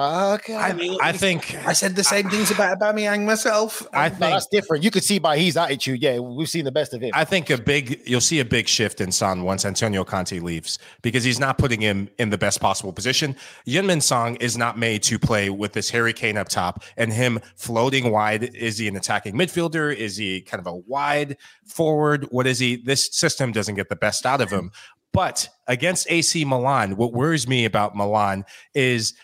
okay. I, I think I said the same things about Aubameyang myself. I think that's different. You could see by his attitude. Yeah, we've seen the best of him. I think a big you'll see a big shift in Son once Antonio Conte leaves because he's not putting him in the best possible position. Heung-min Son is not made to play with this Harry Kane up top and him floating wide. Is he an attacking midfielder? Is he kind of a wide forward? What is he? This system doesn't get the best out of him. But against AC Milan, what worries me about Milan is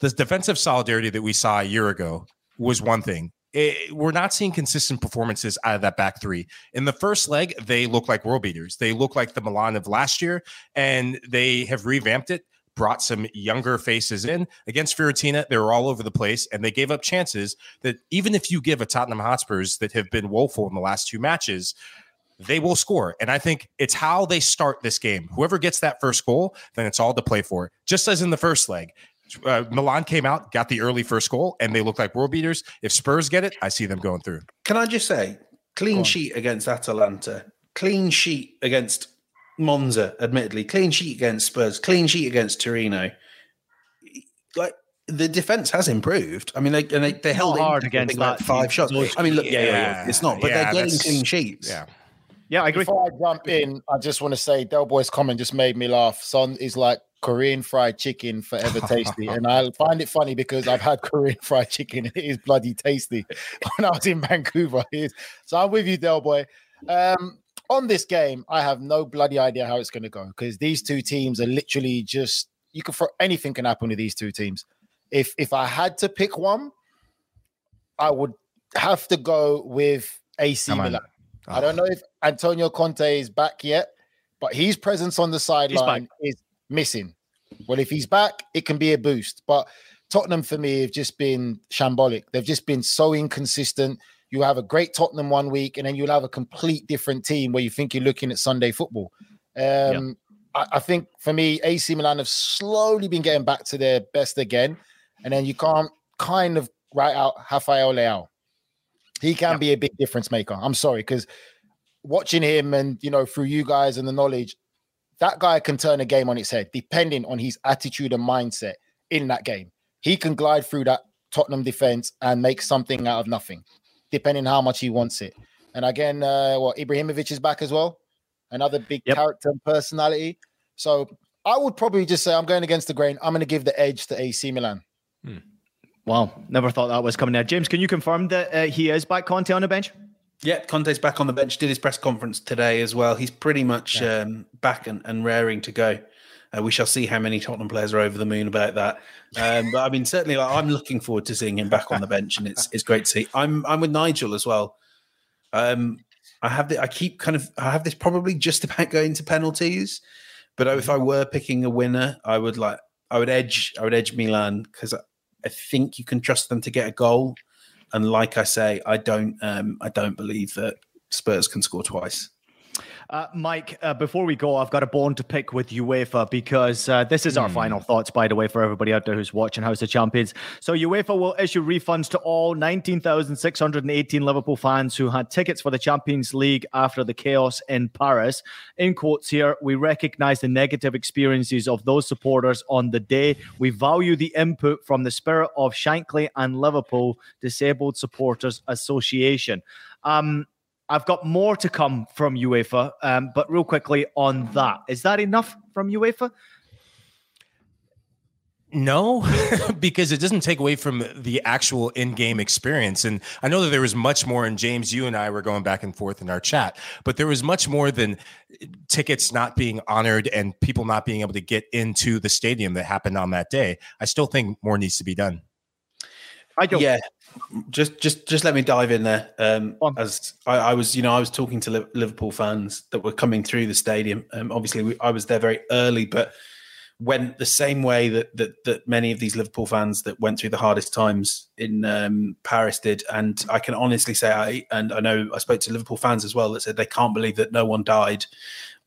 the defensive solidarity that we saw a year ago was one thing. It- we're not seeing consistent performances out of that back three. In the first leg, they look like world beaters. They look like the Milan of last year, and they have revamped it, brought some younger faces in. Against Fiorentina, they were all over the place, and they gave up chances that even if you give a Tottenham Hotspurs that have been woeful in the last two matches, they will score. And I think it's how they start this game. Whoever gets that first goal, then it's all to play for. Just as in the first leg. Uh, Milan came out, got the early first goal, and they look like world beaters. If Spurs get it, I see them going through. Can I just say, clean sheet against Atalanta, clean sheet against Monza, admittedly, clean sheet against Spurs, clean sheet against Torino. Like the defense has improved. I mean, they and they, they held hard against think, like five team. shots. I mean, look, yeah, yeah, yeah, Yeah, it's not, but yeah, they're getting clean sheets. Yeah. Yeah, I agree. Before I jump in, I just want to say Del Boy's comment just made me laugh. Son is like Korean fried chicken, forever tasty. (laughs) and I find it funny because I've had Korean (laughs) fried chicken it is bloody tasty (laughs) when I was in Vancouver. So I'm with you, Del Boy. Um, on this game, I have no bloody idea how it's going to go because these two teams are literally just you can throw anything can happen with these two teams. If if I had to pick one, I would have to go with AC. Milan. I don't know if Antonio Conte is back yet, but his presence on the sideline is missing. Well, if he's back, it can be a boost. But Tottenham for me have just been shambolic. They've just been so inconsistent. You have a great Tottenham one week, and then you'll have a complete different team where you think you're looking at Sunday football. Um, I, I think for me, AC Milan have slowly been getting back to their best again, and then you can't kind of write out Rafael Leao. He can be a big difference maker. I'm sorry because watching him and you know through you guys and the knowledge, that guy can turn a game on its head depending on his attitude and mindset in that game. He can glide through that Tottenham defense and make something out of nothing, depending how much he wants it. And again, uh, what Ibrahimovic is back as well, another big character and personality. So I would probably just say I'm going against the grain. I'm going to give the edge to AC Milan. Wow, never thought that was coming there. James, can you confirm that uh, he is back Conte on the bench? Yeah, Conte's back on the bench. Did his press conference today as well. He's pretty much um, back and, and raring to go. Uh, we shall see how many Tottenham players are over the moon about that. Um, but I mean, certainly, like, I'm looking forward to seeing him back on the bench, and it's it's great to see. I'm I'm with Nigel as well. Um, I have the, I keep kind of I have this probably just about going to penalties, but if I were picking a winner, I would like I would edge I would edge Milan because I, I think you can trust them to get a goal. And like I say, I don't um, I don't believe that Spurs can score twice. Uh, Mike, uh, before we go, I've got a bone to pick with UEFA because uh, this is our Hmm. final thoughts, by the way, for everybody out there who's watching House of Champions. So, UEFA will issue refunds to all 19,618 Liverpool fans who had tickets for the Champions League after the chaos in Paris. In quotes here, we recognize the negative experiences of those supporters on the day. We value the input from the spirit of Shankly and Liverpool Disabled Supporters Association. Um, I've got more to come from UEFA, um, but real quickly on that, is that enough from UEFA? No, (laughs) because it doesn't take away from the actual in-game experience. And I know that there was much more. And James, you and I were going back and forth in our chat, but there was much more than tickets not being honored and people not being able to get into the stadium that happened on that day. I still think more needs to be done. I do. Yeah, just just just let me dive in there. Um, as I, I was, you know, I was talking to Liverpool fans that were coming through the stadium. Um, obviously, we, I was there very early, but went the same way that that that many of these Liverpool fans that went through the hardest times in um, Paris did. And I can honestly say, I and I know I spoke to Liverpool fans as well that said they can't believe that no one died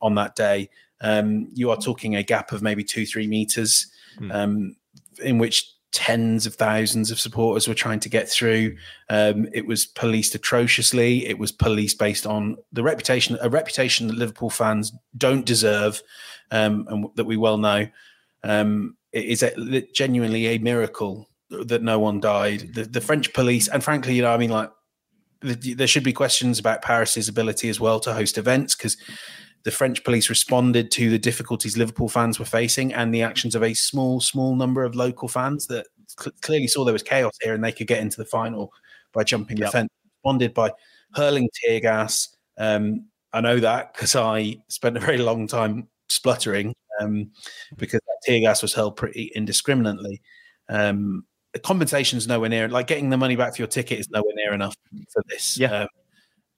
on that day. Um, you are talking a gap of maybe two, three meters, um, in which tens of thousands of supporters were trying to get through. Um, it was policed atrociously. It was policed based on the reputation, a reputation that Liverpool fans don't deserve, um, and that we well know. Um, it is a, genuinely a miracle that no one died. The, the French police, and frankly, you know, I mean, like the, there should be questions about Paris's ability as well to host events because the French police responded to the difficulties Liverpool fans were facing and the actions of a small, small number of local fans that cl- clearly saw there was chaos here and they could get into the final by jumping the fence. Responded by hurling tear gas. Um, I know that because I spent a very long time spluttering um, because that tear gas was hurled pretty indiscriminately. Um, the compensation is nowhere near like getting the money back for your ticket is nowhere near enough for this. Yeah. Um,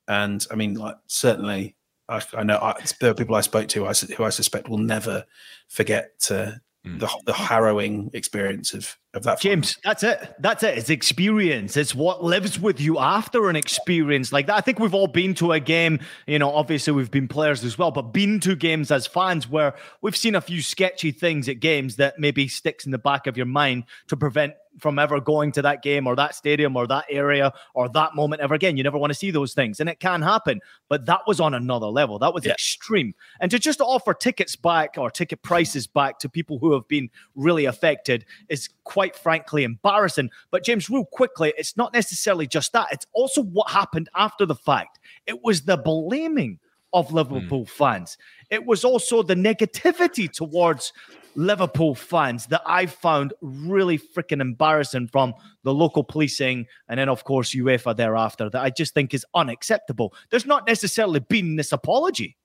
and I mean, like certainly, I, I know I, there are people I spoke to I, who I suspect will never forget uh, the, the harrowing experience of of that. James, that's it. That's it. It's experience. It's what lives with you after an experience like that. I think we've all been to a game, you know, obviously we've been players as well, but been to games as fans where we've seen a few sketchy things at games that maybe sticks in the back of your mind to prevent from ever going to that game or that stadium or that area or that moment ever again. You never want to see those things. And it can happen. But that was on another level. That was extreme. And to just offer tickets back or ticket prices back to people who have been really affected is quite frankly embarrassing. But James, real quickly, it's not necessarily just that. It's also what happened after the fact. It was the blaming of Liverpool hmm. fans. It was also the negativity towards Liverpool fans that I found really freaking embarrassing from the local policing and then, of course, UEFA thereafter that I just think is unacceptable. There's not necessarily been this apology.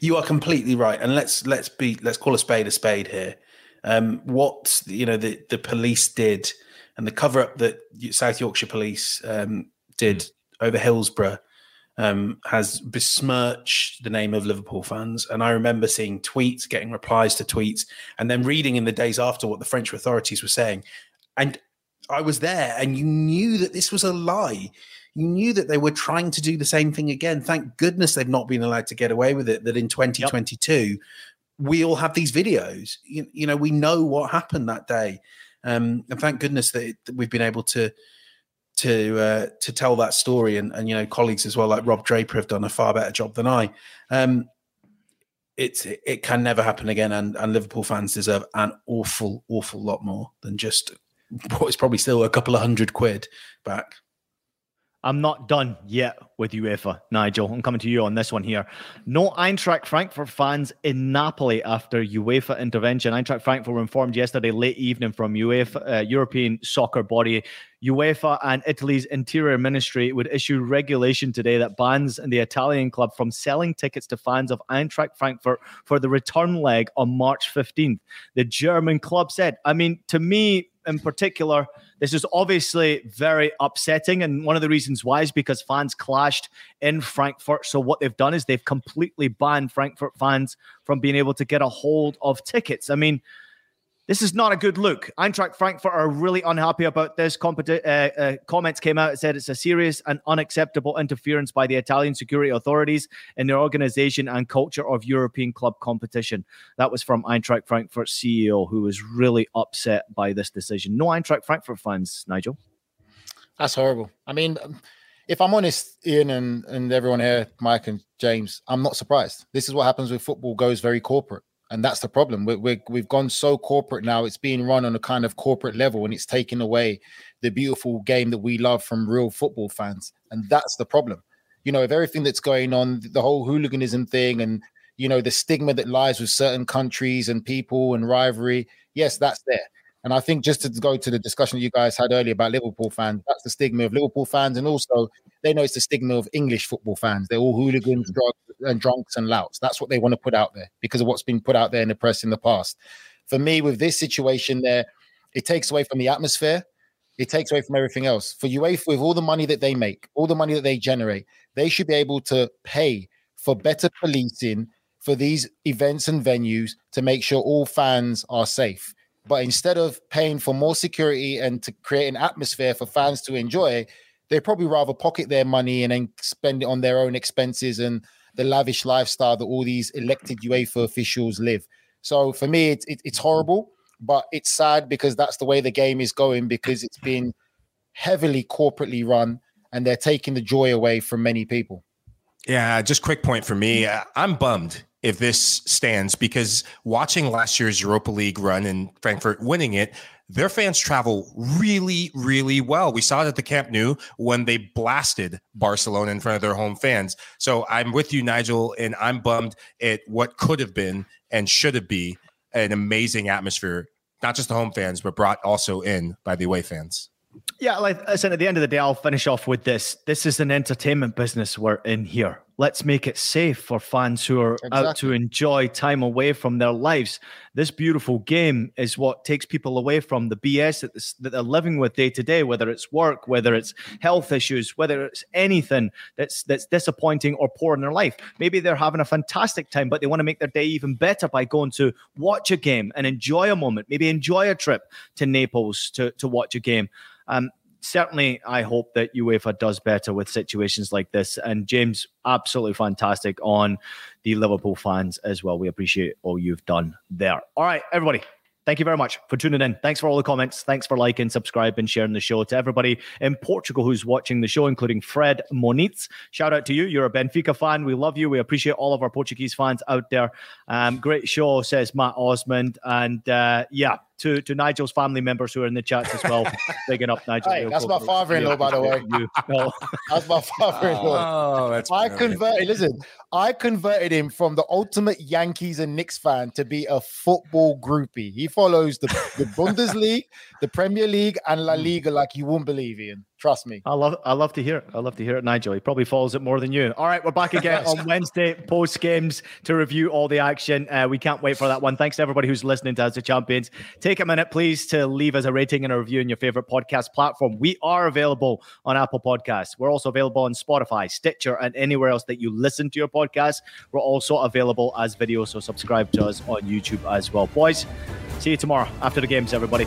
You are completely right, and let's let's be let's call a spade a spade here. Um, what you know the the police did and the cover up that South Yorkshire Police um, did over Hillsborough um, has besmirched the name of Liverpool fans. And I remember seeing tweets, getting replies to tweets, and then reading in the days after what the French authorities were saying. And I was there, and you knew that this was a lie. You knew that they were trying to do the same thing again. Thank goodness they've not been allowed to get away with it. That in 2022, we all have these videos. You, you know, we know what happened that day. Um, and thank goodness that, it, that we've been able to to uh, to tell that story and, and you know colleagues as well like Rob Draper have done a far better job than I. Um, it's it can never happen again, and and Liverpool fans deserve an awful awful lot more than just (laughs) what is probably still a couple of hundred quid back. I'm not done yet with UEFA, Nigel. I'm coming to you on this one here. No Eintracht Frankfurt fans in Napoli after UEFA intervention. Eintracht Frankfurt were informed yesterday late evening from UEFA, uh, European soccer body UEFA and Italy's interior ministry would issue regulation today that bans the Italian club from selling tickets to fans of Eintracht Frankfurt for the return leg on March 15th. The German club said, I mean, to me in particular, this is obviously very upsetting. And one of the reasons why is because fans clashed in Frankfurt. So what they've done is they've completely banned Frankfurt fans from being able to get a hold of tickets. I mean, This is not a good look. Eintracht Frankfurt are really unhappy about this. Competi- uh, uh, comments came out and said it's a serious and unacceptable interference by the Italian security authorities in the organization and culture of European club competition. That was from Eintracht Frankfurt CEO, who was really upset by this decision. No Eintracht Frankfurt fans, Nigel. That's horrible. I mean, um, if I'm honest, Ian and, and everyone here, Mike and James, I'm not surprised. This is what happens when football goes very corporate. And that's the problem. we we we've gone so corporate now. It's being run on a kind of corporate level and it's taken away the beautiful game that we love from real football fans. And that's the problem. You know, if everything that's going on, the whole hooliganism thing and, you know, the stigma that lies with certain countries and people and rivalry, yes, that's there. And I think just to go to the discussion you guys had earlier about Liverpool fans, that's the stigma of Liverpool fans. And also, they know it's the stigma of English football fans. They're all hooligans, drugs, and drunks and louts. That's what they want to put out there because of what's been put out there in the press in the past. For me, with this situation there, it takes away from the atmosphere. It takes away from everything else. For UEFA, with all the money that they make, all the money that they generate, they should be able to pay for better policing for these events and venues to make sure all fans are safe. But instead of paying for more security and to create an atmosphere for fans to enjoy, they probably rather pocket their money and then spend it on their own expenses and the lavish lifestyle that all these elected UEFA officials live. So for me, it's it, it's horrible, but it's sad because that's the way the game is going because it's been heavily corporately run and they're taking the joy away from many people. Yeah, just quick point for me. Uh, I'm bummed if this stands because watching last year's Europa League run and Frankfurt winning it, their fans travel really, really well. We saw it at the Camp Nou when they blasted Barcelona in front of their home fans. So I'm with you, Nigel, and I'm bummed at what could have been and should have been an amazing atmosphere, not just the home fans, but brought also in by the away fans. Yeah, like I said, at the end of the day, I'll finish off with this. This is an entertainment business we're in here. Let's make it safe for fans who are exactly. out to enjoy time away from their lives. This beautiful game is what takes people away from the BS that, this, that they're living with day to day, whether it's work, whether it's health issues, whether it's anything that's that's disappointing or poor in their life. Maybe they're having a fantastic time, but they want to make their day even better by going to watch a game and enjoy a moment, maybe enjoy a trip to Naples to, to watch a game. Um, certainly, I hope that UEFA does better with situations like this. And James, absolutely fantastic on the Liverpool fans as well. We appreciate all you've done there. All right, everybody. Thank you very much for tuning in. Thanks for all the comments. Thanks for liking, subscribing, sharing the show. To everybody in Portugal who's watching the show, including Fred Moniz, shout out to you. You're a Benfica fan. We love you. We appreciate all of our Portuguese fans out there. Um, great show, says Matt Osmond. And uh, yeah, to, to Nigel's family members who are in the chats as well. (laughs) Bigging up Nigel. Hey, that's my father-in-law, by the way. You. No. (laughs) Oh. That's my father-in-law. Oh, that's I brilliant. converted. Listen, I converted him from the ultimate Yankees and Knicks fan to be a football groupie. He follows the, the (laughs) Bundesliga, the Premier League, and La Liga like you won't believe, Ian. Trust me. I love I love to hear it. I love to hear it, Nigel. He probably follows it more than you. All right, we're back (laughs) again on Wednesday post games to review all the action. Uh, we can't wait for that one. Thanks to everybody who's listening to House the Champions. Take a minute, please, to leave us a rating and a review in your favorite podcast platform. We are available on Apple Podcasts. We're also available on Spotify, Stitcher, and anywhere else that you listen to your podcast. We're also available as video, so subscribe to us on YouTube as well. Boys, see you tomorrow after the games, everybody.